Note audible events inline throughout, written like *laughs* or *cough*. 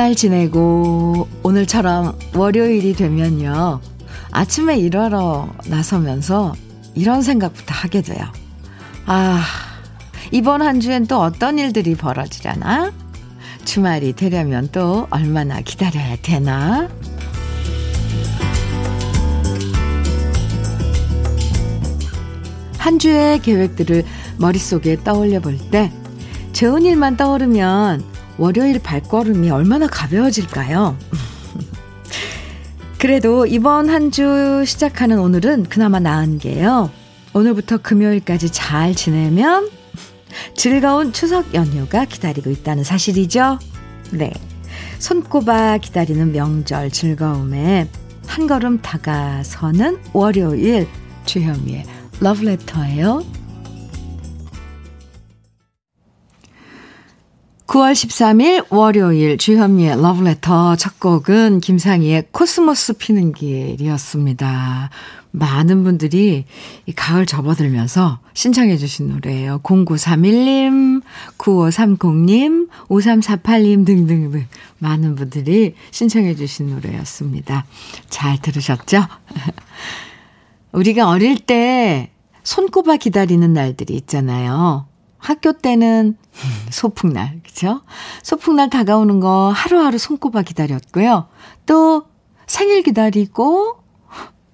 주말 지내고 오늘처럼 월요일이 되면요. 아침에 일하러 나서면서 이런 생각부터 하게 돼요. 아, 이번 한 주엔 또 어떤 일들이 벌어지려나? 주말이 되려면 또 얼마나 기다려야 되나? 한 주의 계획들을 머릿속에 떠올려 볼 때, 좋은 일만 떠오르면 월요일 발걸음이 얼마나 가벼워질까요? 그래도 이번 한 주 시작하는 오늘은 그나마 나은 게요. 오늘부터 금요일까지 잘 지내면 즐거운 추석 연휴가 기다리고 있다는 사실이죠. 네. 손꼽아 기다리는 명절 즐거움에 한 걸음 다가서는 월요일 주현미의 러브레터예요. 9월 13일 월요일 주현미의 러브레터 첫 곡은 김상희의 코스모스 피는 길이었습니다. 많은 분들이 이 가을 접어들면서 신청해 주신 노래예요. 0931님, 9530님, 5348님 등등등 많은 분들이 신청해 주신 노래였습니다. 잘 들으셨죠? *laughs* 우리가 어릴 때 손꼽아 기다리는 날들이 있잖아요. 학교 때는 소풍날, 그죠? 소풍날 다가오는 거 하루하루 손꼽아 기다렸고요. 또 생일 기다리고,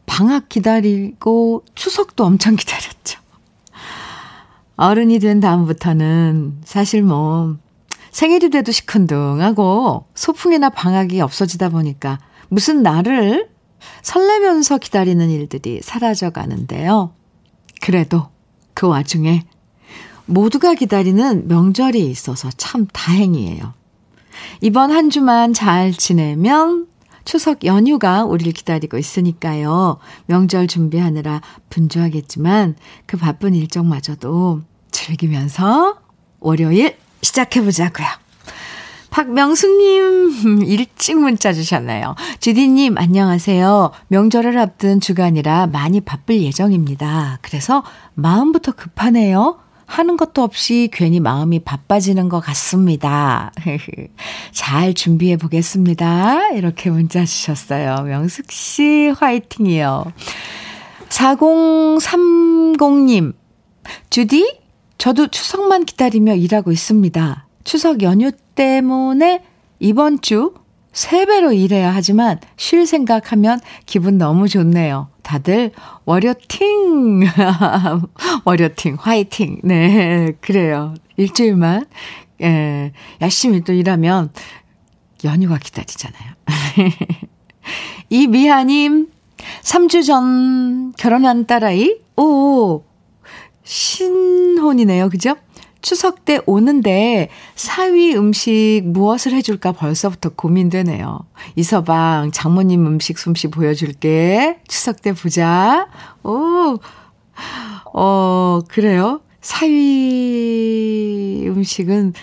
방학 기다리고, 추석도 엄청 *laughs* 기다렸죠. 어른이 된 다음부터는 사실 뭐, 생일이 돼도 시큰둥하고, 소풍이나 방학이 없어지다 보니까 무슨 날을 설레면서 기다리는 일들이 사라져 가는데요. 그래도 그 와중에 모두가 기다리는 명절이 있어서 참 다행이에요. 이번 한 주만 잘 지내면 추석 연휴가 우리를 기다리고 있으니까요. 명절 준비하느라 분주하겠지만 그 바쁜 일정마저도 즐기면서 월요일 시작해보자고요. 박명숙님, *laughs* 일찍 문자 주셨나요? 주디님, 안녕하세요. 명절을 앞둔 주간이라 많이 바쁠 예정입니다. 그래서 마음부터 급하네요. 하는 것도 없이 괜히 마음이 바빠지는 것 같습니다. *laughs* 잘 준비해 보겠습니다. 이렇게 문자 주셨어요. 명숙 씨, 화이팅이요. 4030님, 주디? 저도 추석만 기다리며 일하고 있습니다. 추석 연휴 때문에 이번 주 3배로 일해야 하지만 쉴 생각하면 기분 너무 좋네요. 다들 월요팅. *laughs* 월요팅 화이팅. 네 그래요. 일주일만. 예 열심히 또 일하면 연휴가 기다리잖아요. *laughs* 이미하님 3주 전 결혼한 딸아이? 오 신혼이네요. 그죠 추석 때 오는데 사위 음식 무엇을 해줄까 벌써부터 고민되네요. 이서방, 장모님 음식 솜씨 보여줄게. 추석 때 보자. 오, 어, 그래요? 사위 음식은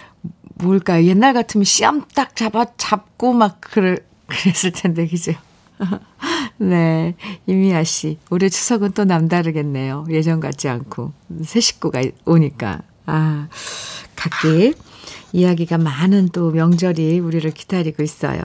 뭘까요? 옛날 같으면 씨암 딱 잡아, 잡고 막 그래, 그랬을 텐데, 그죠? *laughs* 네. 이미아 씨. 올해 추석은 또 남다르겠네요. 예전 같지 않고. 새 식구가 오니까. 아, 각기 이야기가 많은 또 명절이 우리를 기다리고 있어요.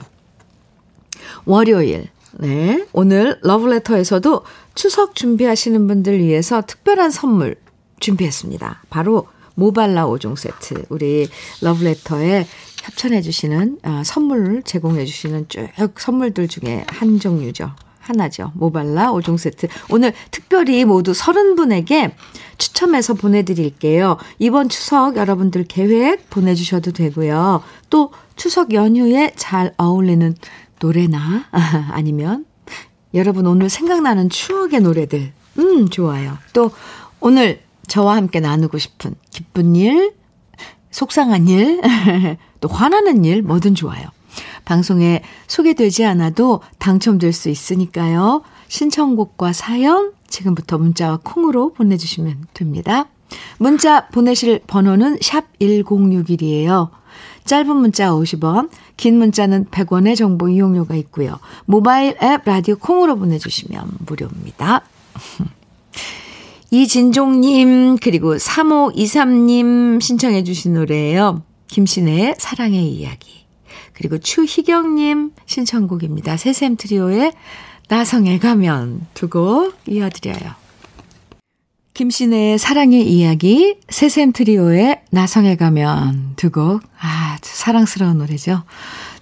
월요일. 네. 오늘 러브레터에서도 추석 준비하시는 분들 위해서 특별한 선물 준비했습니다. 바로 모발라 5종 세트. 우리 러브레터에 협찬해주시는, 아, 선물을 제공해주시는 쭉 선물들 중에 한 종류죠. 하나죠. 모발라 5종 세트. 오늘 특별히 모두 30분에게 추첨해서 보내드릴게요. 이번 추석 여러분들 계획 보내주셔도 되고요. 또 추석 연휴에 잘 어울리는 노래나 *laughs* 아니면 여러분 오늘 생각나는 추억의 노래들. 음, 좋아요. 또 오늘 저와 함께 나누고 싶은 기쁜 일, 속상한 일, *laughs* 또 화나는 일, 뭐든 좋아요. 방송에 소개되지 않아도 당첨될 수 있으니까요. 신청곡과 사연 지금부터 문자와 콩으로 보내주시면 됩니다. 문자 보내실 번호는 샵 1061이에요. 짧은 문자 50원, 긴 문자는 100원의 정보 이용료가 있고요. 모바일 앱 라디오 콩으로 보내주시면 무료입니다. *laughs* 이진종님, 그리고 3523님 신청해 주신 노래예요. 김신혜의 사랑의 이야기. 그리고 추희경님 신청곡입니다. 새샘 트리오의 나성에 가면 두 곡 이어드려요. 김신혜의 사랑의 이야기, 새샘 트리오의 나성에 가면 두 곡, 아, 사랑스러운 노래죠.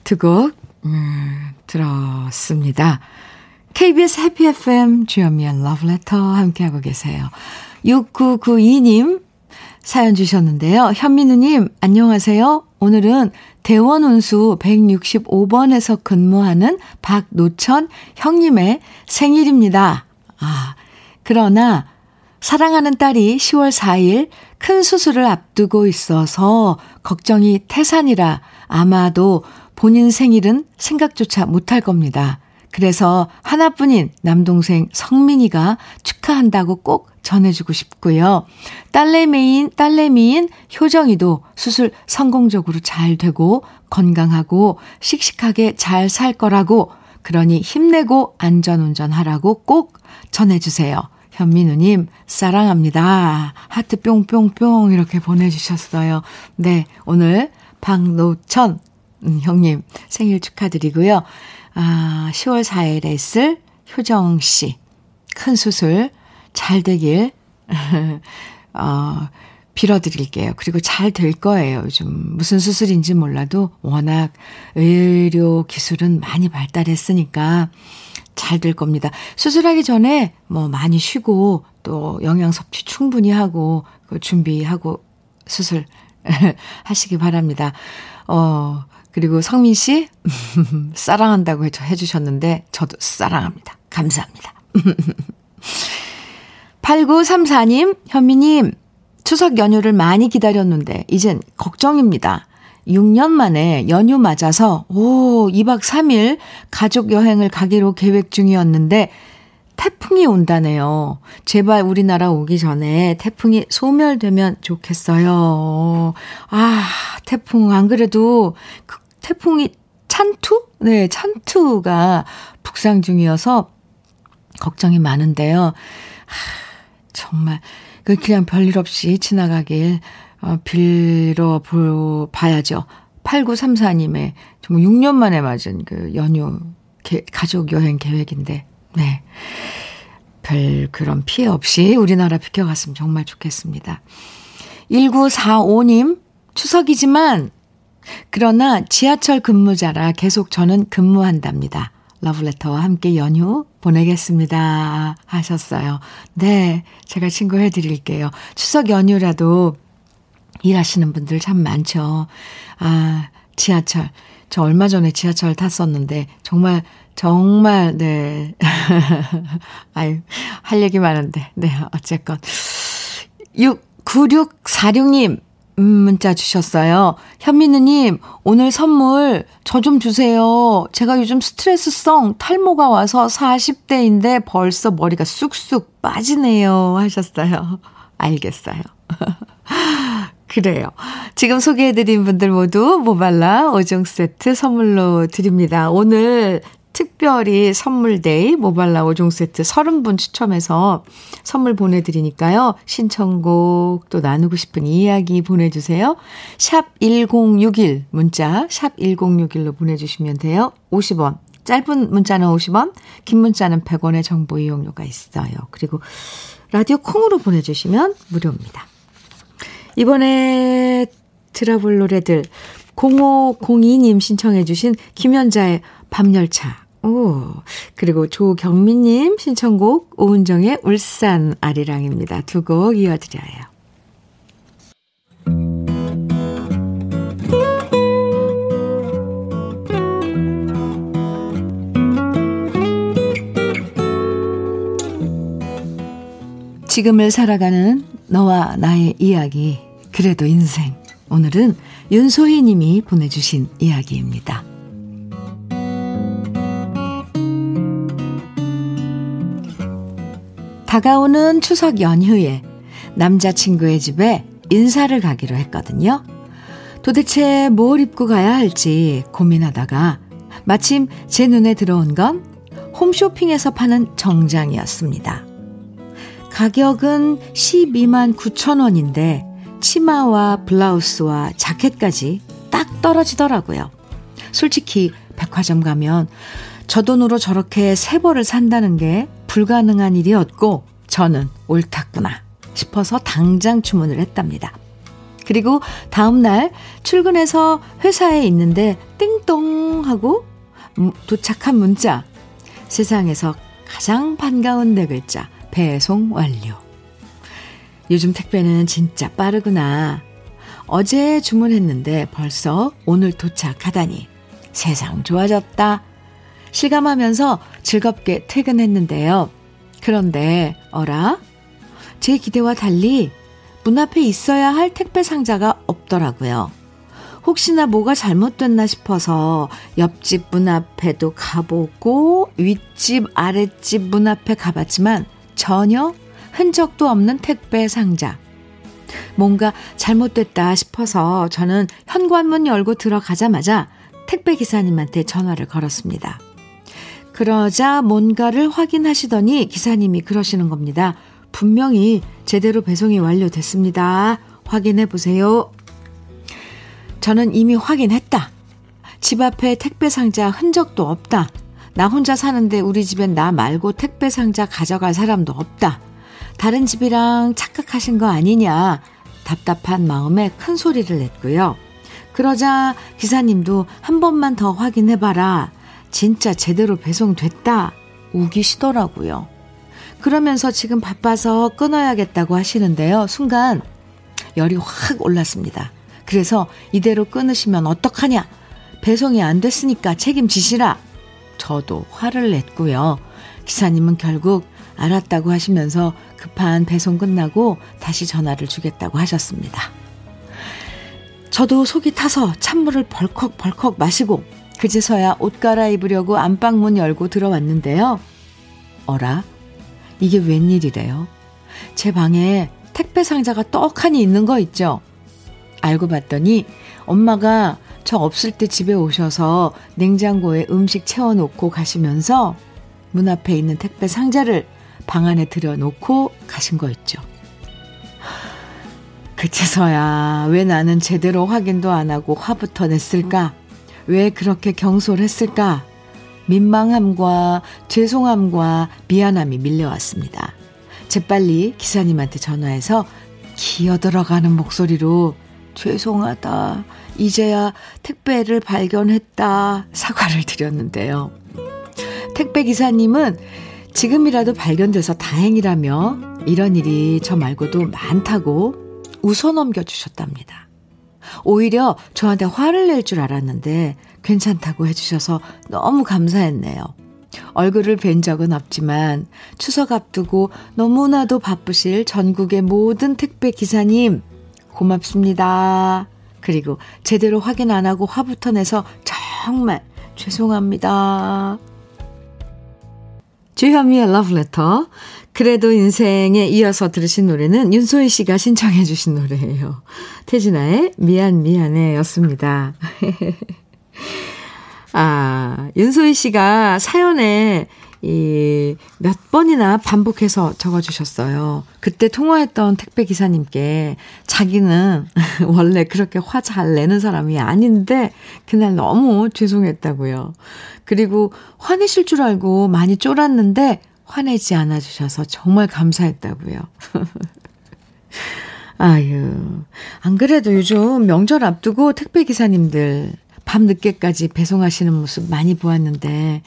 두 곡, 음, 들었습니다. KBS 해피 FM 주현미의 러브레터 함께하고 계세요. 6992님 사연 주셨는데요. 현민우님, 안녕하세요. 오늘은 대원 운수 165번에서 근무하는 박노천 형님의 생일입니다. 아, 그러나 사랑하는 딸이 10월 4일 큰 수술을 앞두고 있어서 걱정이 태산이라 아마도 본인 생일은 생각조차 못할 겁니다. 그래서 하나뿐인 남동생 성민이가 축하한다고 꼭 전해주고 싶고요. 딸내미인, 딸내미인 효정이도 수술 성공적으로 잘 되고 건강하고 씩씩하게 잘 살 거라고 그러니 힘내고 안전운전 하라고 꼭 전해주세요. 현민우님, 사랑합니다. 하트 뿅뿅뿅 이렇게 보내주셨어요. 네, 오늘 박노천 음, 형님 생일 축하드리고요. 아, 10월 4일에 있을 효정 씨. 큰 수술 잘 되길, *laughs* 어, 빌어드릴게요. 그리고 잘 될 거예요. 요즘 무슨 수술인지 몰라도 워낙 의료 기술은 많이 발달했으니까 잘 될 겁니다. 수술하기 전에 뭐 많이 쉬고 또 영양 섭취 충분히 하고 그 준비하고 수술 *laughs* 하시기 바랍니다. 어, 그리고 성민 씨, *laughs* 사랑한다고 해주셨는데, 저도 사랑합니다. 감사합니다. *laughs* 8934님, 현미님, 추석 연휴를 많이 기다렸는데, 이젠 걱정입니다. 6년 만에 연휴 맞아서, 오, 2박 3일 가족 여행을 가기로 계획 중이었는데, 태풍이 온다네요. 제발 우리나라 오기 전에 태풍이 소멸되면 좋겠어요. 아, 태풍, 안 그래도 그 태풍이 찬투? 네, 찬투가 북상 중이어서 걱정이 많은데요. 하, 정말 그 그냥 별일 없이 지나가길 어, 빌어 보, 봐야죠. 8934님의 정말 6년 만에 맞은 그 연휴 개, 가족 여행 계획인데, 네. 별 그런 피해 없이 우리나라 비켜갔으면 정말 좋겠습니다. 1945님, 추석이지만 그러나 지하철 근무자라 계속 저는 근무한답니다. 러브레터와 함께 연휴 보내겠습니다. 하셨어요. 네, 제가 친구해 드릴게요. 추석 연휴라도 일하시는 분들 참 많죠. 아, 지하철. 저 얼마 전에 지하철 탔었는데, 정말, 정말, 네. *laughs* 아유, 할 얘기 많은데, 네, 어쨌건. 6, 9646님, 음, 문자 주셨어요. 현민우님, 오늘 선물 저 좀 주세요. 제가 요즘 스트레스성 탈모가 와서 40대인데 벌써 머리가 쑥쑥 빠지네요. 하셨어요. *laughs* 알겠어요. *laughs* 그래요. 지금 소개해드린 분들 모두 모발라 5종 세트 선물로 드립니다. 오늘 특별히 선물데이 모발라 5종 세트 30분 추첨해서 선물 보내드리니까요. 신청곡 또 나누고 싶은 이야기 보내주세요. 샵 1061 문자 샵 1061로 보내주시면 돼요. 50원 짧은 문자는 50원 긴 문자는 100원의 정보 이용료가 있어요. 그리고 라디오 콩으로 보내주시면 무료입니다. 이번에 들어볼 노래들 0502님 신청해 주신 김연자의 밤열차 오, 그리고 조경민님 신청곡 오은정의 울산 아리랑입니다. 두 곡 이어드려요. 지금을 살아가는 너와 나의 이야기, 그래도 인생. 오늘은 윤소희 님이 보내주신 이야기입니다. 다가오는 추석 연휴에 남자친구의 집에 인사를 가기로 했거든요. 도대체 뭘 입고 가야 할지 고민하다가 마침 제 눈에 들어온 건 홈쇼핑에서 파는 정장이었습니다. 가격은 12만 9천 원인데 치마와 블라우스와 자켓까지 딱 떨어지더라고요. 솔직히 백화점 가면 저 돈으로 저렇게 세 벌을 산다는 게 불가능한 일이었고 저는 옳았구나 싶어서 당장 주문을 했답니다. 그리고 다음날 출근해서 회사에 있는데 띵동 하고 도착한 문자. 세상에서 가장 반가운 네 글자. 배송 완료. 요즘 택배는 진짜 빠르구나. 어제 주문했는데 벌써 오늘 도착하다니. 세상 좋아졌다. 실감하면서 즐겁게 퇴근했는데요. 그런데, 어라? 제 기대와 달리 문 앞에 있어야 할 택배 상자가 없더라고요. 혹시나 뭐가 잘못됐나 싶어서 옆집 문 앞에도 가보고 윗집, 아랫집 문 앞에 가봤지만 전혀 흔적도 없는 택배 상자. 뭔가 잘못됐다 싶어서 저는 현관문 열고 들어가자마자 택배 기사님한테 전화를 걸었습니다. 그러자 뭔가를 확인하시더니 기사님이 그러시는 겁니다. 분명히 제대로 배송이 완료됐습니다. 확인해 보세요. 저는 이미 확인했다. 집 앞에 택배 상자 흔적도 없다. 나 혼자 사는데 우리 집엔 나 말고 택배 상자 가져갈 사람도 없다. 다른 집이랑 착각하신 거 아니냐. 답답한 마음에 큰 소리를 냈고요. 그러자 기사님도 한 번만 더 확인해봐라. 진짜 제대로 배송됐다. 우기시더라고요. 그러면서 지금 바빠서 끊어야겠다고 하시는데요. 순간 열이 확 올랐습니다. 그래서 이대로 끊으시면 어떡하냐? 배송이 안 됐으니까 책임지시라. 저도 화를 냈고요. 기사님은 결국 알았다고 하시면서 급한 배송 끝나고 다시 전화를 주겠다고 하셨습니다. 저도 속이 타서 찬물을 벌컥벌컥 마시고 그제서야 옷 갈아입으려고 안방문 열고 들어왔는데요. 어라? 이게 웬일이래요? 제 방에 택배 상자가 떡하니 있는 거 있죠? 알고 봤더니 엄마가 저 없을 때 집에 오셔서 냉장고에 음식 채워놓고 가시면서 문 앞에 있는 택배 상자를 방 안에 들여놓고 가신 거 있죠. 그제서야 왜 나는 제대로 확인도 안 하고 화부터 냈을까? 왜 그렇게 경솔했을까? 민망함과 죄송함과 미안함이 밀려왔습니다. 재빨리 기사님한테 전화해서 기어 들어가는 목소리로 죄송하다. 이제야 택배를 발견했다. 사과를 드렸는데요. 택배 기사님은 지금이라도 발견돼서 다행이라며 이런 일이 저 말고도 많다고 웃어 넘겨주셨답니다. 오히려 저한테 화를 낼 줄 알았는데 괜찮다고 해주셔서 너무 감사했네요. 얼굴을 뵌 적은 없지만 추석 앞두고 너무나도 바쁘실 전국의 모든 택배 기사님 고맙습니다. 그리고 제대로 확인 안 하고 화부터 내서 정말 죄송합니다. 주현미의 러브레터. 그래도 인생에 이어서 들으신 노래는 윤소희 씨가 신청해 주신 노래예요. 태진아의 미안 미안해 였습니다. *laughs* 아, 윤소희 씨가 사연에 이 몇 번이나 반복해서 적어 주셨어요. 그때 통화했던 택배 기사님께 자기는 *laughs* 원래 그렇게 화 잘 내는 사람이 아닌데 그날 너무 죄송했다고요. 그리고 화내실 줄 알고 많이 쫄았는데 화내지 않아 주셔서 정말 감사했다고요. *laughs* 아유. 안 그래도 요즘 명절 앞두고 택배 기사님들 밤 늦게까지 배송하시는 모습 많이 보았는데,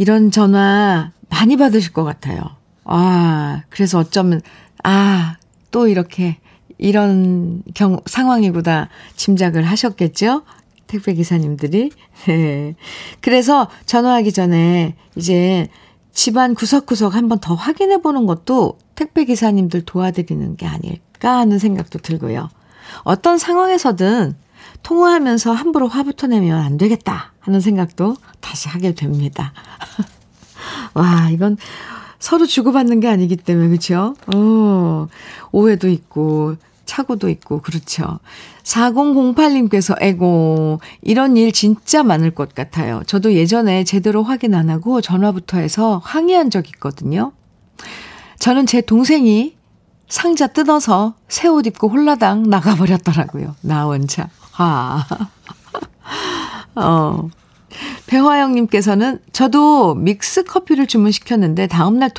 이런 전화 많이 받으실 것 같아요. 아, 그래서 어쩌면, 아, 또 이렇게, 이런 경, 상황이구나 짐작을 하셨겠죠? 택배 기사님들이. *laughs* 네. 그래서 전화하기 전에 이제 집안 구석구석 한번 더 확인해 보는 것도 택배 기사님들 도와드리는 게 아닐까 하는 생각도 들고요. 어떤 상황에서든 통화하면서 함부로 화부터 내면 안 되겠다 하는 생각도 다시 하게 됩니다. *laughs* 와, 이건 서로 주고받는 게 아니기 때문에, 그렇죠? 어, 오해도 있고, 차고도 있고, 그렇죠. 4008님께서, 에고, 이런 일 진짜 많을 것 같아요. 저도 예전에 제대로 확인 안 하고 전화부터 해서 항의한 적 있거든요. 저는 제 동생이 상자 뜯어서 새 옷 입고 홀라당 나가버렸더라고요. 나 혼자. 아. 어. 배화영님께서는 저도 믹스 커피를 주문시켰는데 다음날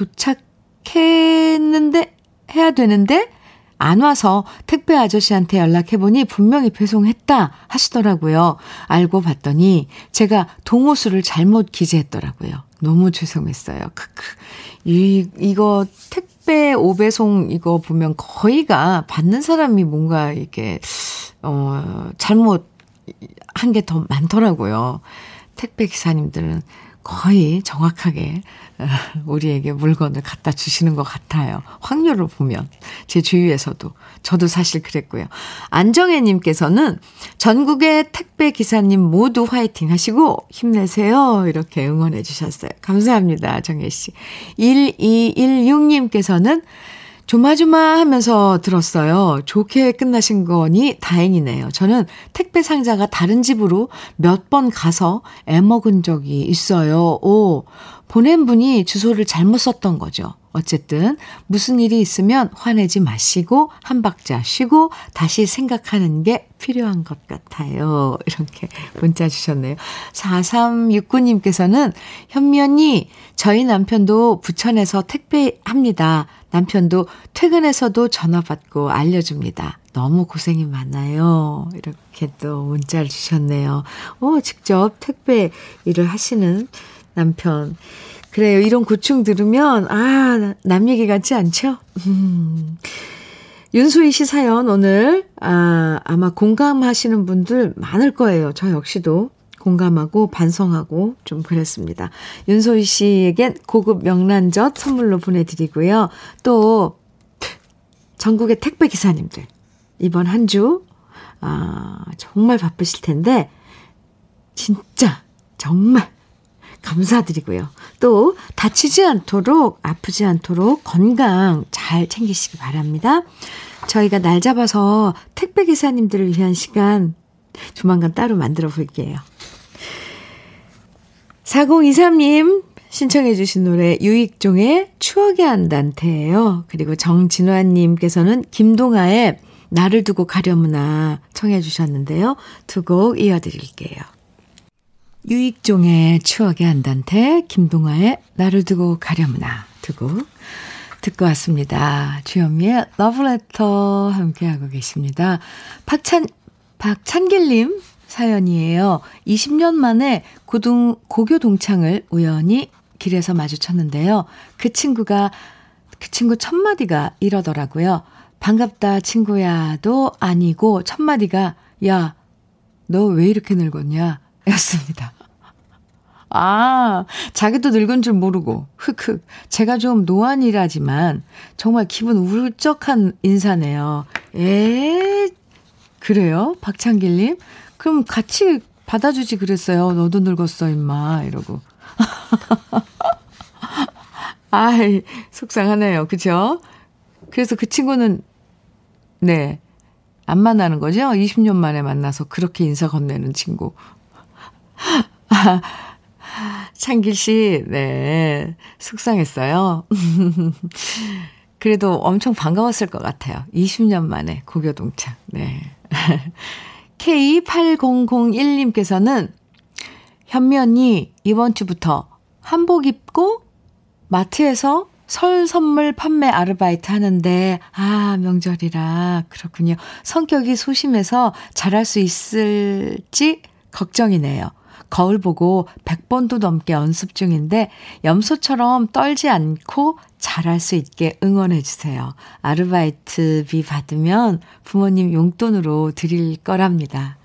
도착했는데 해야 되는데 안 와서 택배 아저씨한테 연락해보니 분명히 배송했다 하시더라고요. 알고 봤더니 제가 동호수를 잘못 기재했더라고요. 너무 죄송했어요. 크크. 이, 이거 택배 오배송 이거 보면 거의가 받는 사람이 뭔가 이렇게, 어, 잘못 한 게 더 많더라고요. 택배 기사님들은 거의 정확하게 어, 우리에게 물건을 갖다 주시는 것 같아요. 확률을 보면. 제 주위에서도. 저도 사실 그랬고요. 안정혜님께서는 전국의 택배 기사님 모두 화이팅 하시고 힘내세요. 이렇게 응원해 주셨어요. 감사합니다. 정혜 씨. 1216님께서는 조마조마 하면서 들었어요. 좋게 끝나신 거니 다행이네요. 저는 택배 상자가 다른 집으로 몇 번 가서 애 먹은 적이 있어요. 오, 보낸 분이 주소를 잘못 썼던 거죠. 어쨌든 무슨 일이 있으면 화내지 마시고 한 박자 쉬고 다시 생각하는 게 필요한 것 같아요. *laughs* 이렇게 문자 주셨네요. 4369님께서는 현면이 저희 남편도 부천에서 택배합니다. 남편도 퇴근해서도 전화 받고 알려줍니다. 너무 고생이 많아요. 이렇게 또 문자를 주셨네요. 어, 직접 택배 일을 하시는 남편. 그래요. 이런 고충 들으면, 아, 남 얘기 같지 않죠? 음. 윤수희 씨 사연 오늘, 아, 아마 공감하시는 분들 많을 거예요. 저 역시도 공감하고 반성하고 좀 그랬습니다. 윤소희 씨에겐 고급 명란젓 선물로 보내드리고요. 또, 전국의 택배 기사님들, 이번 한 주, 아, 정말 바쁘실 텐데, 진짜, 정말 감사드리고요. 또 다치지 않도록 아프지 않도록 건강 잘 챙기시기 바랍니다. 저희가 날 잡아서 택배 기사님들을 위한 시간 조만간 따로 만들어 볼게요. 4023님 신청해 주신 노래 유익종의 추억의 안단테예요. 그리고 정진환 님께서는 김동아의 나를 두고 가려무나 청해 주셨는데요. 두 곡 이어드릴게요. 유익종의 추억의 안단테, 김동아의 나를 두고 가려무나 두곡 듣고 왔습니다. 주현미의 러브레터 함께하고 계십니다. 박찬, 박찬길님 사연이에요. 20년 만에 고등, 고교 동창을 우연히 길에서 마주쳤는데요. 그 친구가, 그 친구 첫마디가 이러더라고요. 반갑다, 친구야도 아니고, 첫마디가, 야, 너 왜 이렇게 늙었냐? 였습니다. 아, 자기도 늙은 줄 모르고, 흑흑. 제가 좀 노안이라지만, 정말 기분 울적한 인사네요. 에, 그래요? 박창길님? 그럼 같이 받아주지 그랬어요. 너도 늙었어, 임마. 이러고. *laughs* 아이, 속상하네요. 그죠? 그래서 그 친구는, 네, 안 만나는 거죠? 20년 만에 만나서 그렇게 인사 건네는 친구. 창길 씨, 네, 속상했어요. *laughs* 그래도 엄청 반가웠을 것 같아요. 20년 만에 고교동창, 네. *laughs* K8001님께서는 현미 언니 이번 주부터 한복 입고 마트에서 설 선물 판매 아르바이트 하는데, 아, 명절이라. 그렇군요. 성격이 소심해서 잘할 수 있을지 걱정이네요. 거울 보고 100번도 넘게 연습 중인데 염소처럼 떨지 않고 잘할 수 있게 응원해 주세요. 아르바이트비 받으면 부모님 용돈으로 드릴 거랍니다.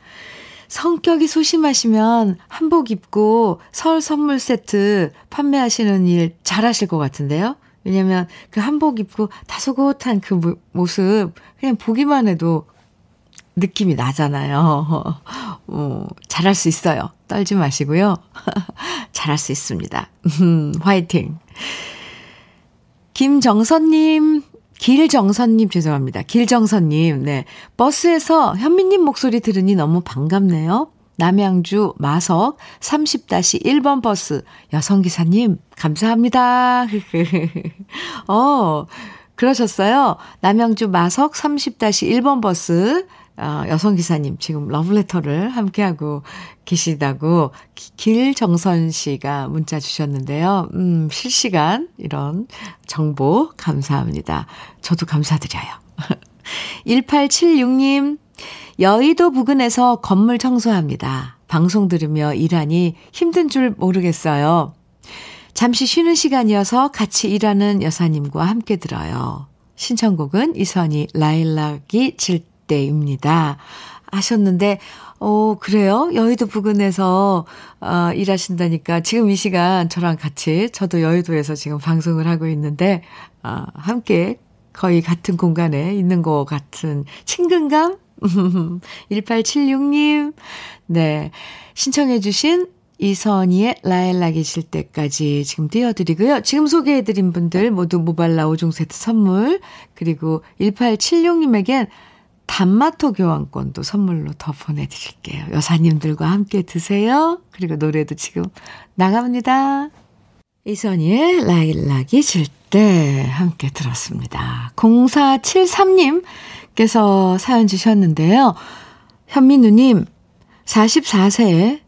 성격이 소심하시면 한복 입고 설 선물 세트 판매하시는 일 잘하실 것 같은데요? 왜냐면 그 한복 입고 다소곳한 그 모습 그냥 보기만 해도 느낌이 나잖아요. 어, 잘할 수 있어요. 떨지 마시고요. *laughs* 잘할 수 있습니다. 화이팅. 김정선님, 길정선님, 죄송합니다. 길정선님, 네. 버스에서 현미님 목소리 들으니 너무 반갑네요. 남양주 마석 30-1번 버스 여성기사님, 감사합니다. *laughs* 어, 그러셨어요. 남양주 마석 30-1번 버스 어, 여성 기사님 지금 러브레터를 함께하고 계시다고 길정선 씨가 문자 주셨는데요. 음, 실시간 이런 정보 감사합니다. 저도 감사드려요. *laughs* 1876님, 여의도 부근에서 건물 청소합니다. 방송 들으며 일하니 힘든 줄 모르겠어요. 잠시 쉬는 시간이어서 같이 일하는 여사님과 함께 들어요. 신청곡은 이선희 라일락이 질 때입니다. 하셨는데, 어, 그래요? 여의도 부근에서, 어, 일하신다니까 지금 이 시간 저랑 같이, 저도 여의도에서 지금 방송을 하고 있는데, 어, 함께 거의 같은 공간에 있는 것 같은 친근감? *laughs* 1876님, 네. 신청해주신 이선희의 라일락이 질 때까지 지금 띄워드리고요. 지금 소개해드린 분들 모두 모발라 5종 세트 선물, 그리고 1876님에겐 단마토 교환권도 선물로 더 보내드릴게요. 여사님들과 함께 드세요. 그리고 노래도 지금 나갑니다. 이선희의 라일락이 질 때 함께 들었습니다. 0473님께서 사연 주셨는데요. 현민우님, 44세에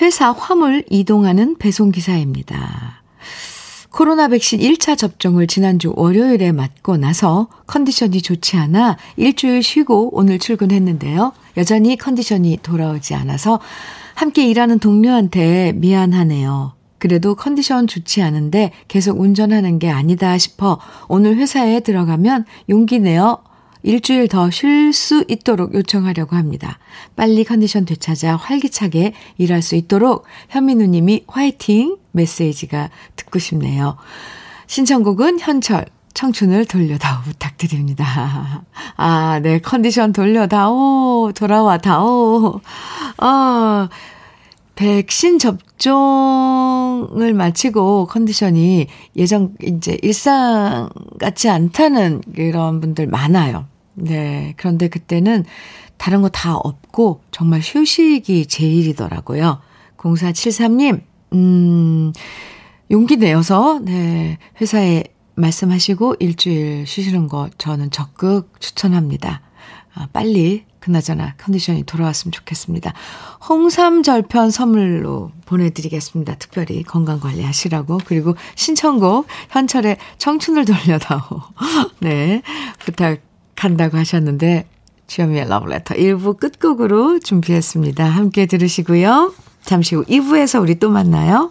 회사 화물 이동하는 배송기사입니다. 코로나 백신 1차 접종을 지난주 월요일에 맞고 나서 컨디션이 좋지 않아 일주일 쉬고 오늘 출근했는데요. 여전히 컨디션이 돌아오지 않아서 함께 일하는 동료한테 미안하네요. 그래도 컨디션 좋지 않은데 계속 운전하는 게 아니다 싶어 오늘 회사에 들어가면 용기 내어 일주일 더 쉴 수 있도록 요청하려고 합니다. 빨리 컨디션 되찾아 활기차게 일할 수 있도록 현민우 님이 화이팅 메시지가 듣고 싶네요. 신청곡은 현철, 청춘을 돌려다오 부탁드립니다. *laughs* 아, 네, 컨디션 돌려다오, 돌아와다오. 아, 백신 접종을 마치고 컨디션이 예전 이제 일상 같지 않다는 그런 분들 많아요. 네. 그런데 그때는 다른 거 다 없고 정말 휴식이 제일이더라고요. 0473님, 음, 용기 내어서, 네, 회사에 말씀하시고 일주일 쉬시는 거 저는 적극 추천합니다. 아, 빨리 그나저나 컨디션이 돌아왔으면 좋겠습니다. 홍삼 절편 선물로 보내드리겠습니다. 특별히 건강 관리 하시라고. 그리고 신청곡 현철의 청춘을 돌려다오. *laughs* 네. 부탁한다고 하셨는데 주현미의 러브레터 1부 끝곡으로 준비했습니다. 함께 들으시고요. 잠시 후 2부에서 우리 또 만나요.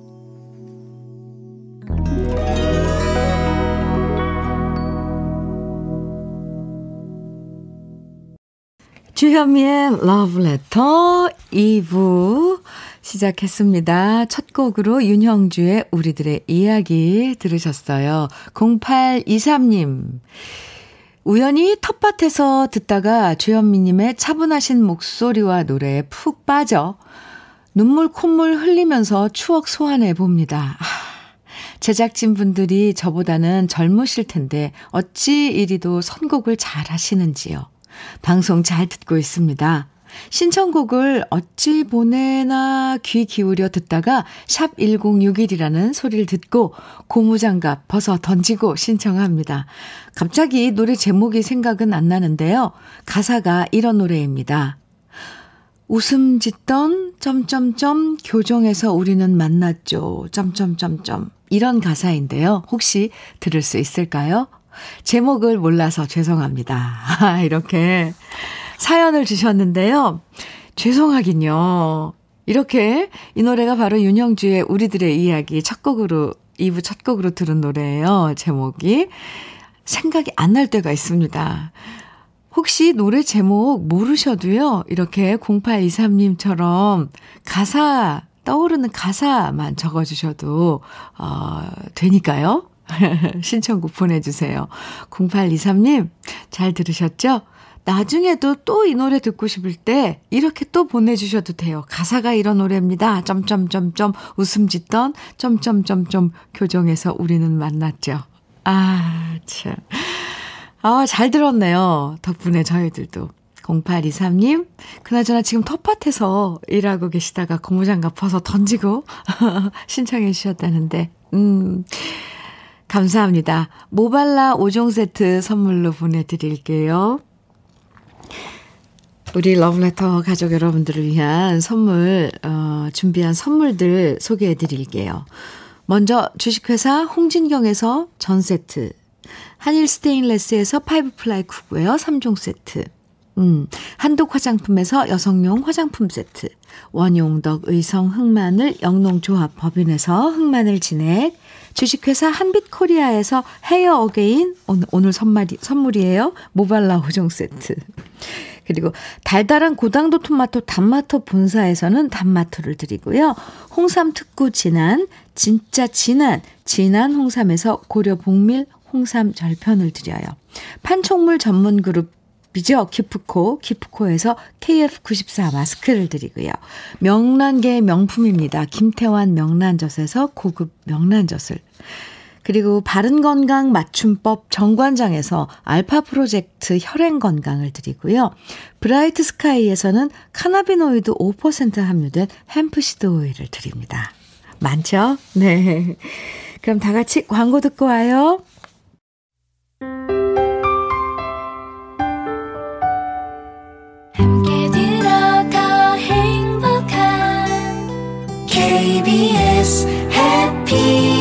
주현미의 Love Letter 2부 시작했습니다. 첫 곡으로 윤형주의 우리들의 이야기 들으셨어요. 0823님. 우연히 텃밭에서 듣다가 주현미님의 차분하신 목소리와 노래에 푹 빠져 눈물 콧물 흘리면서 추억 소환해 봅니다. 아, 제작진 분들이 저보다는 젊으실 텐데 어찌 이리도 선곡을 잘 하시는지요. 방송 잘 듣고 있습니다. 신청곡을 어찌 보내나 귀 기울여 듣다가 샵 1061이라는 소리를 듣고 고무장갑 벗어 던지고 신청합니다. 갑자기 노래 제목이 생각은 안 나는데요. 가사가 이런 노래입니다. 웃음 짓던 점점점 교정에서 우리는 만났죠. 점점점점 이런 가사인데요. 혹시 들을 수 있을까요? 제목을 몰라서 죄송합니다. *laughs* 이렇게 사연을 주셨는데요. 죄송하긴요. 이렇게 이 노래가 바로 윤형주의 우리들의 이야기 첫 곡으로 2부 첫 곡으로 들은 노래예요. 제목이 생각이 안 날 때가 있습니다. 혹시 노래 제목 모르셔도요, 이렇게 0823님처럼 가사 떠오르는 가사만 적어주셔도, 어, 되니까요. *laughs* 신청곡 보내주세요. 0823님, 잘 들으셨죠? 나중에도 또 이 노래 듣고 싶을 때 이렇게 또 보내주셔도 돼요. 가사가 이런 노래입니다. 점점점점 웃음 짓던 점점점점 교정에서 우리는 만났죠. 아, 참. 아, 잘 들었네요. 덕분에 저희들도. 0823님, 그나저나 지금 텃밭에서 일하고 계시다가 고무장갑 벗어 던지고 *laughs* 신청해 주셨다는데, 음, 감사합니다. 모발라 5종 세트 선물로 보내드릴게요. 우리 러브레터 가족 여러분들을 위한 선물, 어, 준비한 선물들 소개해 드릴게요. 먼저 주식회사 홍진경에서 전 세트, 한일 스테인레스에서 five ply cookware 3종 세트, 음, 한독 화장품에서 여성용 화장품 세트, 원용덕 의성 흑마늘 영농조합 법인에서 흑마늘 진액, 주식회사 한빛코리아에서 헤어 어게인 오늘, 선물이, 선물이에요. 모발라 호종 세트. 그리고 달달한 고당도 토마토 단마토 본사에서는 단마토를 드리고요. 홍삼 특구 진한 진짜 진한 진한 홍삼에서 고려 복밀 홍삼 절편을 드려요. 판촉물 전문 그룹 비 죠 기프코, 기프코에서 KF94 마스크를 드리고요. 명란계의 명품입니다. 김태환 명란젓에서 고급 명란젓을 그리고 바른건강 맞춤법 정관장에서 알파 프로젝트 혈행건강을 드리고요. 브라이트 스카이에서는 cannabinoid 5% 함유된 hemp seed 오일을 드립니다. 많죠? 네. 그럼 다 같이 광고 듣고 와요. KBS 해피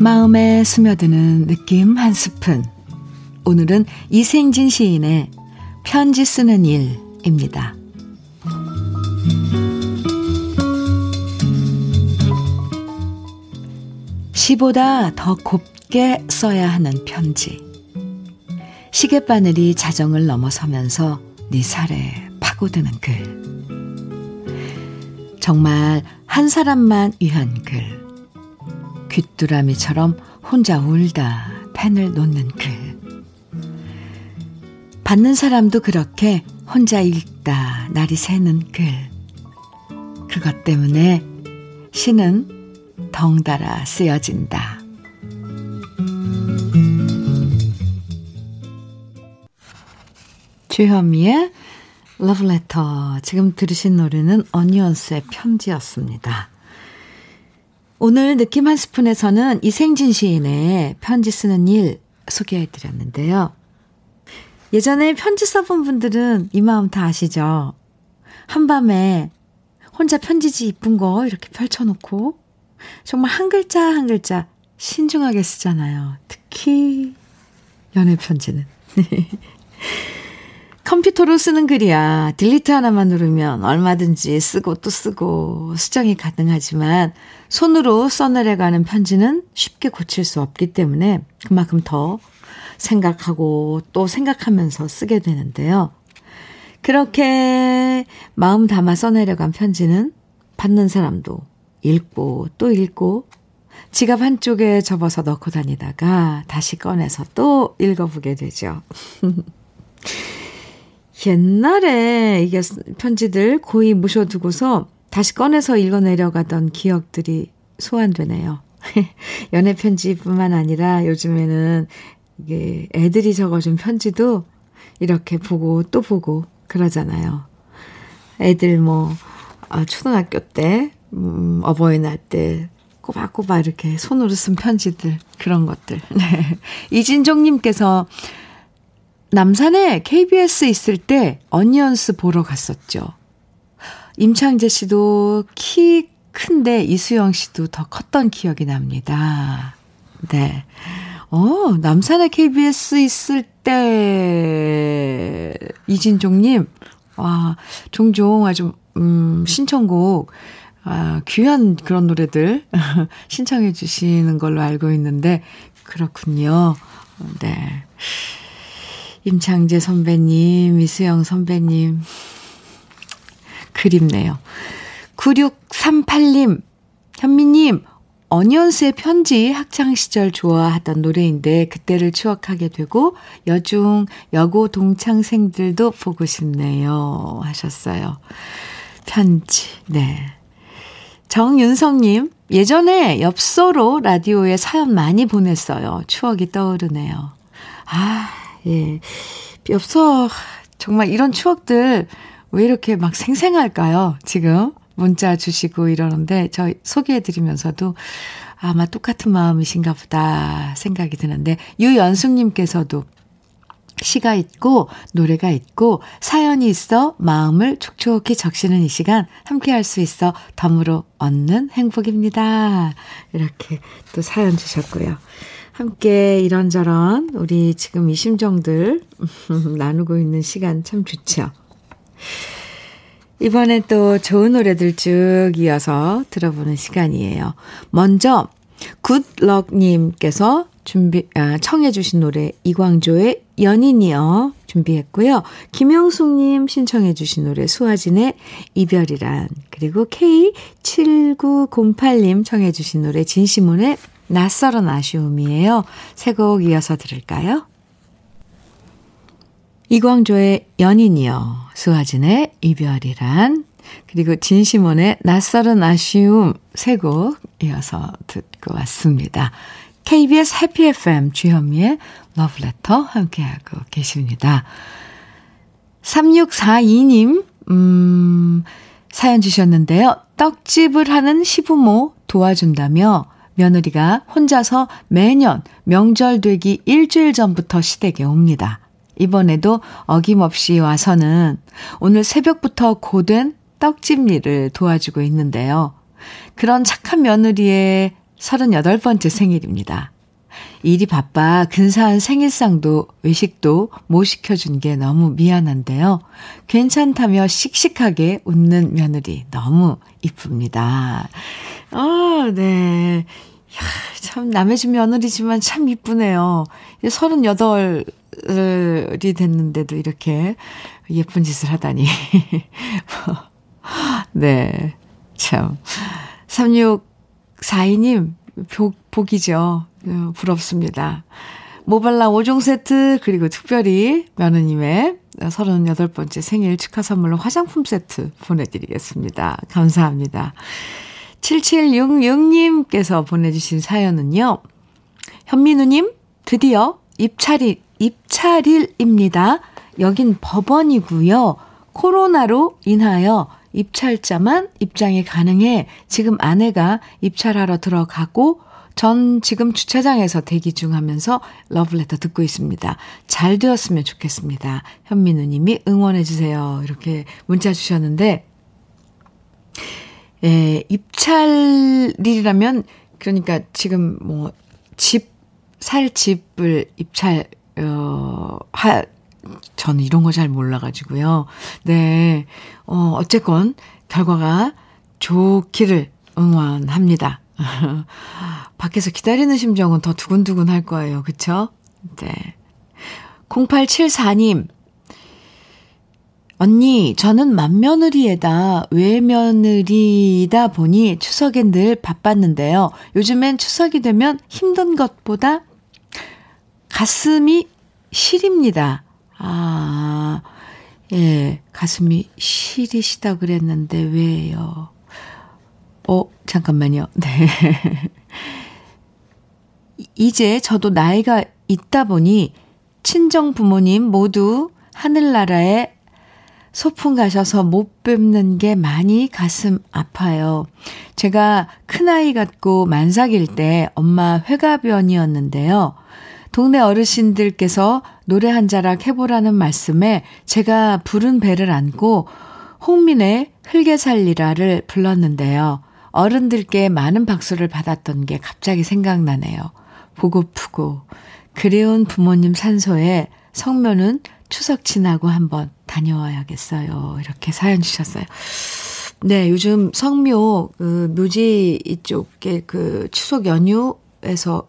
마음에 스며드는 느낌 한 스푼. 오늘은 이생진 시인의 편지 쓰는 일 입니다. 시보다 더 곱게 써야 하는 편지. 시계바늘이 자정을 넘어서면서 네 살에 파고드는 글. 정말 한 사람만 위한 글. 귀뚜라미처럼 혼자 울다 펜을 놓는 글. 받는 사람도 그렇게 혼자 읽다 날이 새는 글. 그것 때문에 시는 덩달아 쓰여진다. 주현미의 러브레터. 지금 들으신 노래는 어니언스의 편지였습니다. 오늘 느낌 한 스푼에서는 이생진 시인의 편지 쓰는 일 소개해 드렸는데요. 예전에 편지 써본 분들은 이 마음 다 아시죠? 한밤에 혼자 편지지 이쁜 거 이렇게 펼쳐놓고 정말 한 글자 한 글자 신중하게 쓰잖아요. 특히 연애 편지는. *laughs* 컴퓨터로 쓰는 글이야. 딜리트 하나만 누르면 얼마든지 쓰고 또 쓰고 수정이 가능하지만 손으로 써내려가는 편지는 쉽게 고칠 수 없기 때문에 그만큼 더 생각하고 또 생각하면서 쓰게 되는데요. 그렇게 마음 담아 써내려간 편지는 받는 사람도 읽고 또 읽고 지갑 한쪽에 접어서 넣고 다니다가 다시 꺼내서 또 읽어보게 되죠. *laughs* 옛날에 이게 편지들 고이 묻혀두고서 다시 꺼내서 읽어내려가던 기억들이 소환되네요. *laughs* 연애 편지뿐만 아니라 요즘에는 이게 애들이 적어준 편지도 이렇게 보고 또 보고 그러잖아요. 애들 뭐, 아, 초등학교 때, 음, 어버이날 때, 꼬박꼬박 이렇게 손으로 쓴 편지들, 그런 것들. *laughs* 네. 이진종님께서 남산에 KBS 있을 때 어니언스 보러 갔었죠. 임창재 씨도 키 큰데 이수영 씨도 더 컸던 기억이 납니다. 네. 어, 남산에 KBS 있을 때, 이진종님, 와, 종종 아주, 음, 신청곡, 아, 귀한 그런 노래들 *laughs* 신청해 주시는 걸로 알고 있는데, 그렇군요. 네. 임창재 선배님, 이수영 선배님, 그립네요. 9638님, 현미님, 어니언스의 편지 학창 시절 좋아하던 노래인데 그때를 추억하게 되고 여중 여고 동창생들도 보고 싶네요 하셨어요. 편지 네. 정윤성님 예전에 엽서로 라디오에 사연 많이 보냈어요. 추억이 떠오르네요. 아 예. 엽서 정말 이런 추억들 왜 이렇게 막 생생할까요? 지금 문자 주시고 이러는데 저 소개해드리면서도 아마 똑같은 마음이신가 보다 생각이 드는데 유연숙님께서도 시가 있고 노래가 있고 사연이 있어 마음을 촉촉히 적시는 이 시간 함께 할 수 있어 덤으로 얻는 행복입니다. 이렇게 또 사연 주셨고요. 함께 이런저런 우리 지금 이 심정들 *laughs* 나누고 있는 시간 참 좋죠. 이번엔 또 좋은 노래들 쭉 이어서 들어보는 시간이에요. 먼저 굿럭님께서 준비 아, 청해주신 노래 이광조의 연인이여 준비했고요. 김영숙님 신청해주신 노래 수아진의 이별이란 그리고 K7908님 청해주신 노래 진시문의 낯설은 아쉬움이에요. 세 곡 이어서 들을까요? 이광조의 연인이여, 수아진의 이별이란, 그리고 진시몬의 낯설은 아쉬움 세 곡 이어서 듣고 왔습니다. KBS 해피 FM 주현미의 러브레터 함께하고 계십니다. 3642님, 음, 사연 주셨는데요. 떡집을 하는 시부모 도와준다며 며느리가 혼자서 매년 명절 되기 일주일 전부터 시댁에 옵니다. 이번에도 어김없이 와서는 오늘 새벽부터 고된 떡집 일을 도와주고 있는데요. 그런 착한 며느리의 38번째 생일입니다. 일이 바빠 근사한 생일상도 외식도 못 시켜준 게 너무 미안한데요. 괜찮다며 씩씩하게 웃는 며느리 너무 이쁩니다. 아, 네. 야, 참 남의 집 며느리지만 참 이쁘네요. 38이 됐는데도 이렇게 예쁜 짓을 하다니. *laughs* 네. 참. 3642님, 복, 복이죠. 어, 부럽습니다. 모발라 5종 세트, 그리고 특별히 며느님의 38번째 생일 축하 선물로 화장품 세트 보내드리겠습니다. 감사합니다. 7766님께서 보내주신 사연은요. 현민우님, 드디어 입찰이 입찰일입니다. 여긴 법원이고요. 코로나로 인하여 입찰자만 입장이 가능해 지금 아내가 입찰하러 들어가고 전 지금 주차장에서 대기 중 하면서 러브레터 듣고 있습니다. 잘 되었으면 좋겠습니다. 현민우 님이 응원해주세요. 이렇게 문자 주셨는데, 예, 입찰일이라면, 그러니까 지금 뭐, 집, 살 집을 입찰, 어, 하, 저는 이런 거 잘 몰라 가지고요. 네. 어, 어쨌건, 결과가 좋기를 응원합니다. *laughs* 밖에서 기다리는 심정은 더 두근두근 할 거예요. 그쵸? 네. 0874님. 언니, 저는 맏며느리에다 외며느리다 보니 추석엔 늘 바빴는데요. 요즘엔 추석이 되면 힘든 것보다 가슴이 시립니다. 아, 예, 가슴이 시리시다 그랬는데 왜요? 어, 잠깐만요. *laughs* 네. 이제 저도 나이가 있다 보니 친정 부모님 모두 하늘나라에 소풍 가셔서 못 뵙는 게 많이 가슴 아파요. 제가 큰아이 같고 만삭일 때 엄마 회가변이었는데요. 동네 어르신들께서 노래 한 자락 해보라는 말씀에 제가 부른 배를 안고 홍민의 흙에 살리라를 불렀는데요. 어른들께 많은 박수를 받았던 게 갑자기 생각나네요. 보고프고 그리운 부모님 산소에 성묘는 추석 지나고 한번 다녀와야겠어요. 이렇게 사연 주셨어요. 네, 요즘 성묘, 그, 묘지 이쪽에 그 추석 연휴에서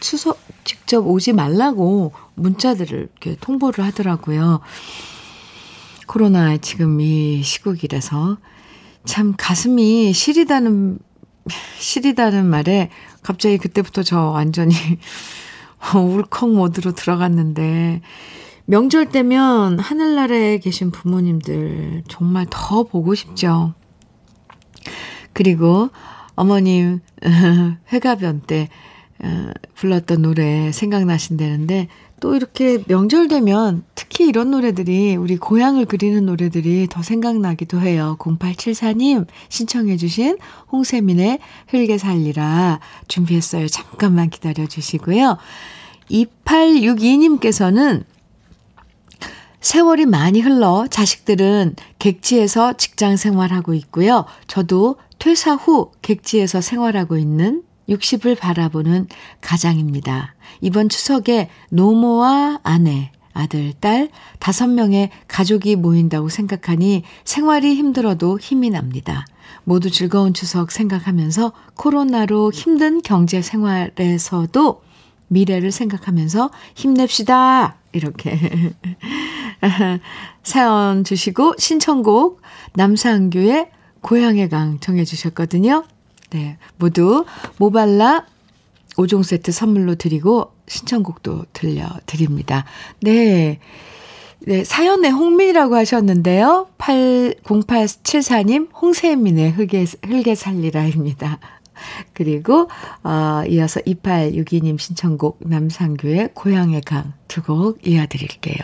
추석 직접 오지 말라고 문자들을 이렇게 통보를 하더라고요. 코로나 지금 이 시국이라서 참 가슴이 시리다는, 시리다는 말에 갑자기 그때부터 저 완전히 *laughs* 울컥 모드로 들어갔는데 명절 때면 하늘나라에 계신 부모님들 정말 더 보고 싶죠. 그리고 어머님 *laughs* 회가변 때 어, 불렀던 노래 생각나신다는데 또 이렇게 명절 되면 특히 이런 노래들이 우리 고향을 그리는 노래들이 더 생각나기도 해요. 0874님 신청해 주신 홍세민의 흙에 살리라 준비했어요. 잠깐만 기다려 주시고요. 2862님께서는 세월이 많이 흘러 자식들은 객지에서 직장 생활하고 있고요. 저도 퇴사 후 객지에서 생활하고 있는 60을 바라보는 가장입니다. 이번 추석에 노모와 아내, 아들, 딸, 다섯 명의 가족이 모인다고 생각하니 생활이 힘들어도 힘이 납니다. 모두 즐거운 추석 생각하면서 코로나로 힘든 경제 생활에서도 미래를 생각하면서 힘냅시다. 이렇게 *laughs* 사연 주시고 신청곡 남상규의 고향의 강 정해 주셨거든요. 네. 모두 모발라 5종 세트 선물로 드리고 신청곡도 들려 드립니다. 네. 네, 사연에 홍민이라고 하셨는데요. 80874님, 홍세민의 흙에, 흙에 살리라입니다. 그리고, 어, 이어서 2862님 신청곡 남상규의 고향의 강 두 곡 이어드릴게요.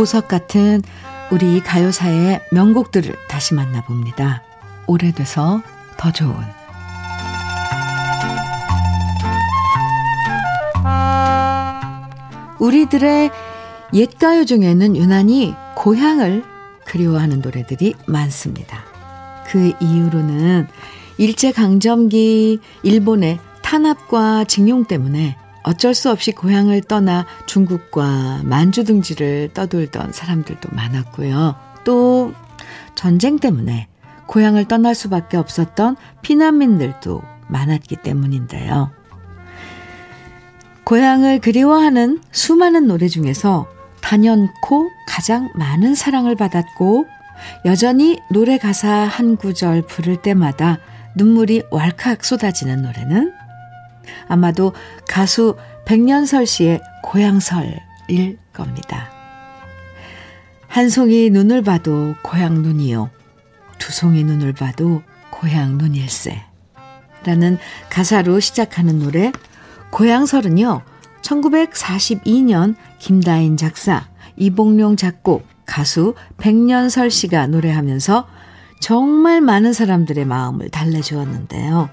보석 같은 우리 가요사의 명곡들을 다시 만나봅니다. 오래돼서 더 좋은 우리들의 옛 가요 중에는 유난히 고향을 그리워하는 노래들이 많습니다. 그 이유로는 일제강점기 일본의 탄압과 징용 때문에 어쩔 수 없이 고향을 떠나 중국과 만주 등지를 떠돌던 사람들도 많았고요. 또 전쟁 때문에 고향을 떠날 수밖에 없었던 피난민들도 많았기 때문인데요. 고향을 그리워하는 수많은 노래 중에서 단연코 가장 많은 사랑을 받았고 여전히 노래 가사 한 구절 부를 때마다 눈물이 왈칵 쏟아지는 노래는 아마도 가수 백년설 씨의 고향설일 겁니다. 한 송이 눈을 봐도 고향 눈이요. 두 송이 눈을 봐도 고향 눈일세. 라는 가사로 시작하는 노래 고향설은요. 1942년 김다인 작사, 이봉룡 작곡, 가수 백년설 씨가 노래하면서 정말 많은 사람들의 마음을 달래주었는데요.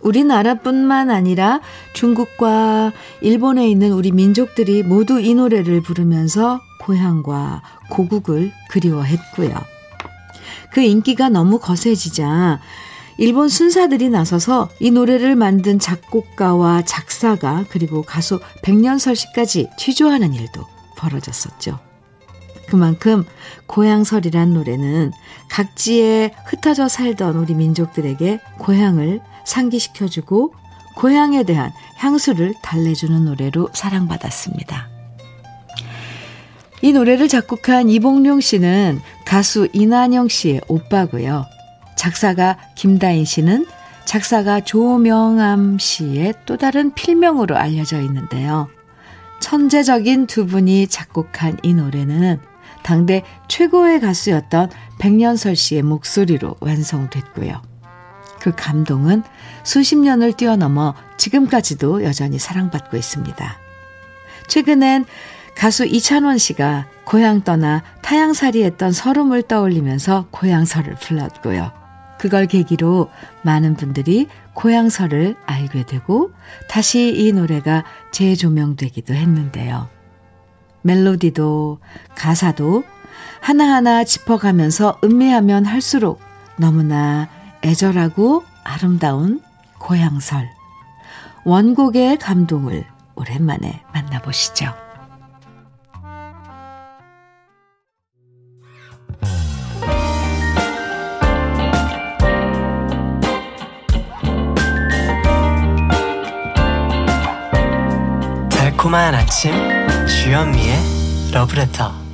우리나라뿐만 아니라 중국과 일본에 있는 우리 민족들이 모두 이 노래를 부르면서 고향과 고국을 그리워했고요. 그 인기가 너무 거세지자 일본 순사들이 나서서 이 노래를 만든 작곡가와 작사가 그리고 가수 백년설 씨까지 취조하는 일도 벌어졌었죠. 그만큼 고향설이란 노래는 각지에 흩어져 살던 우리 민족들에게 고향을 상기시켜주고 고향에 대한 향수를 달래주는 노래로 사랑받았습니다. 이 노래를 작곡한 이봉룡 씨는 가수 이난영 씨의 오빠고요. 작사가 김다인 씨는 작사가 조명암 씨의 또 다른 필명으로 알려져 있는데요. 천재적인 두 분이 작곡한 이 노래는 당대 최고의 가수였던 백년설 씨의 목소리로 완성됐고요. 그 감동은 수십 년을 뛰어넘어 지금까지도 여전히 사랑받고 있습니다. 최근엔 가수 이찬원 씨가 고향 떠나 타향살이 했던 서름을 떠올리면서 고향설을 불렀고요. 그걸 계기로 많은 분들이 고향설을 알게 되고 다시 이 노래가 재조명되기도 했는데요. 멜로디도 가사도 하나하나 짚어가면서 음미하면 할수록 너무나 애절하고 아름다운 고향설. 원곡의 감동을 오랜만에 만나보시죠. 달콤한 아침 주현미의 러브레터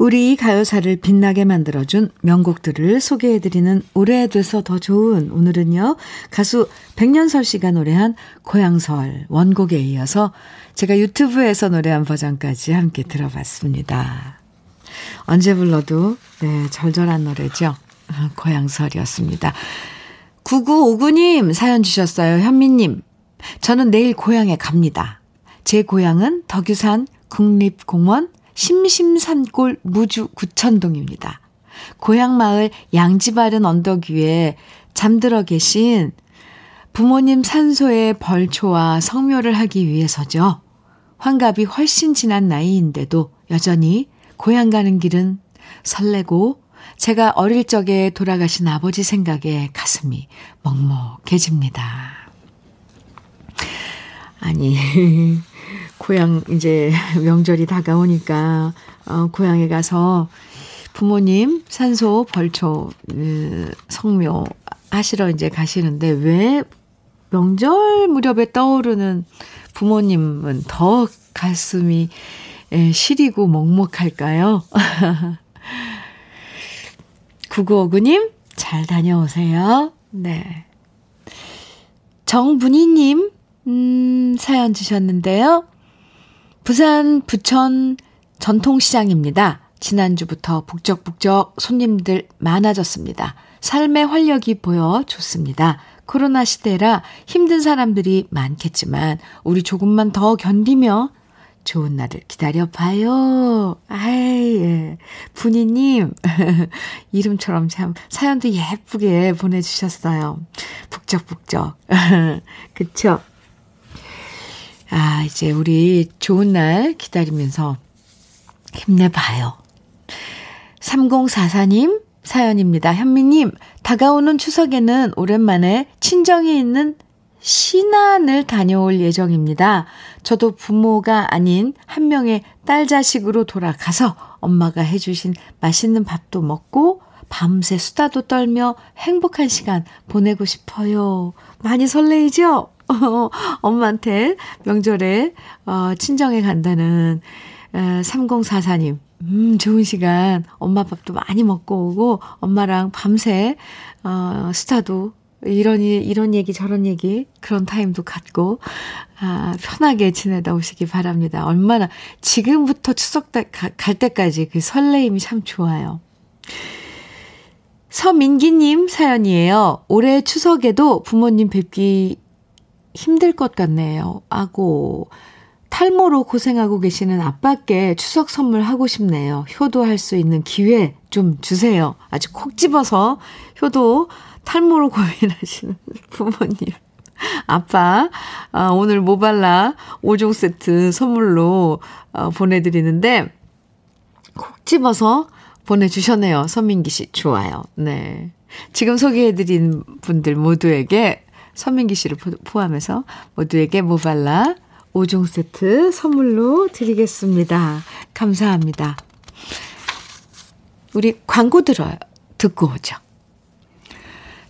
우리 가요사를 빛나게 만들어준 명곡들을 소개해드리는 오래돼서 더 좋은 오늘은요 가수 백년설 씨가 노래한 고향설 원곡에 이어서 제가 유튜브에서 노래한 버전까지 함께 들어봤습니다. 언제 불러도 네 절절한 노래죠. 고향설이었습니다. 9959님 사연 주셨어요. 현미님 저는 내일 고향에 갑니다. 제 고향은 덕유산 국립공원 심심산골 무주 구천동입니다. 고향 마을 양지바른 언덕 위에 잠들어 계신 부모님 산소의 벌초와 성묘를 하기 위해서죠. 환갑이 훨씬 지난 나이인데도 여전히 고향 가는 길은 설레고 제가 어릴 적에 돌아가신 아버지 생각에 가슴이 먹먹해집니다. 아니, *laughs* 고향 이제 *laughs* 명절이 다가오니까, 어, 고향에 가서 부모님 산소 벌초, 음, 성묘 하시러 이제 가시는데 왜 명절 무렵에 떠오르는 부모님은 더 가슴이 에, 시리고 먹먹할까요? *laughs* 9959님, 잘 다녀오세요. 네. 정분희님, 음, 사연 주셨는데요. 부산 부천 전통시장입니다. 지난주부터 북적북적 손님들 많아졌습니다. 삶의 활력이 보여 좋습니다. 코로나 시대라 힘든 사람들이 많겠지만 우리 조금만 더 견디며 좋은 날을 기다려 봐요. 아이, 예. 분이님, *laughs* 이름처럼 참 사연도 예쁘게 보내주셨어요. 북적북적. *laughs* 그쵸? 아, 이제 우리 좋은 날 기다리면서 힘내봐요. 3044님 사연입니다. 현미님, 다가오는 추석에는 오랜만에 친정이 있는 신안을 다녀올 예정입니다. 저도 부모가 아닌 한 명의 딸 자식으로 돌아가서 엄마가 해주신 맛있는 밥도 먹고 밤새 수다도 떨며 행복한 시간 보내고 싶어요. 많이 설레이죠? *laughs* 엄마한테 명절에 어, 친정에 간다는 에, 3044님. 음, 좋은 시간. 엄마 밥도 많이 먹고 오고, 엄마랑 밤새, 어, 스타도 이런, 이런 얘기, 저런 얘기, 그런 타임도 갖고, 아, 편하게 지내다 오시기 바랍니다. 얼마나, 지금부터 추석 때, 가, 갈 때까지 그 설레임이 참 좋아요. 서민기님 사연이에요. 올해 추석에도 부모님 뵙기 힘들 것 같네요. 아고, 탈모로 고생하고 계시는 아빠께 추석 선물 하고 싶네요. 효도할 수 있는 기회 좀 주세요. 아주 콕 집어서 효도 탈모로 고민하시는 *laughs* 부모님. 아빠, 아, 오늘 모발라 5종 세트 선물로 어, 보내드리는데, 콕 집어서 보내주셨네요. 서민기 씨. 좋아요. 네. 지금 소개해드린 분들 모두에게 서민기 씨를 포함해서 모두에게 모발라 5종 세트 선물로 드리겠습니다. 감사합니다. 우리 광고 들어요. 듣고 오죠.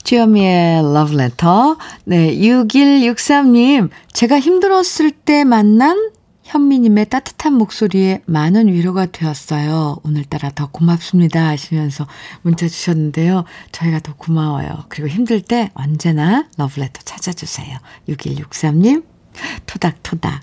주현미의 러브레터. 네, 6163님. 제가 힘들었을 때 만난 현미님의 따뜻한 목소리에 많은 위로가 되었어요. 오늘따라 더 고맙습니다. 하시면서 문자 주셨는데요. 저희가 더 고마워요. 그리고 힘들 때 언제나 러브레터 찾아주세요. 6163님, 토닥토닥.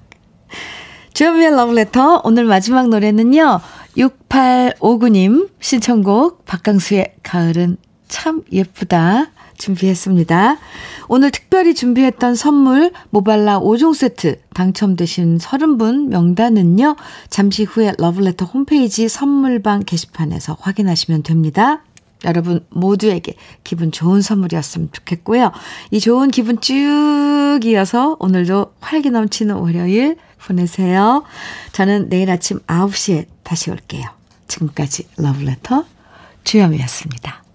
주현미의 러브레터 오늘 마지막 노래는요. 6859님 신청곡 박강수의 가을은 참 예쁘다. 준비했습니다. 오늘 특별히 준비했던 선물 모발라 5종 세트 당첨되신 30분 명단은요. 잠시 후에 러블레터 홈페이지 선물방 게시판에서 확인하시면 됩니다. 여러분 모두에게 기분 좋은 선물이었으면 좋겠고요. 이 좋은 기분 쭉 이어서 오늘도 활기 넘치는 월요일 보내세요. 저는 내일 아침 9시에 다시 올게요. 지금까지 러블레터 주현미였습니다.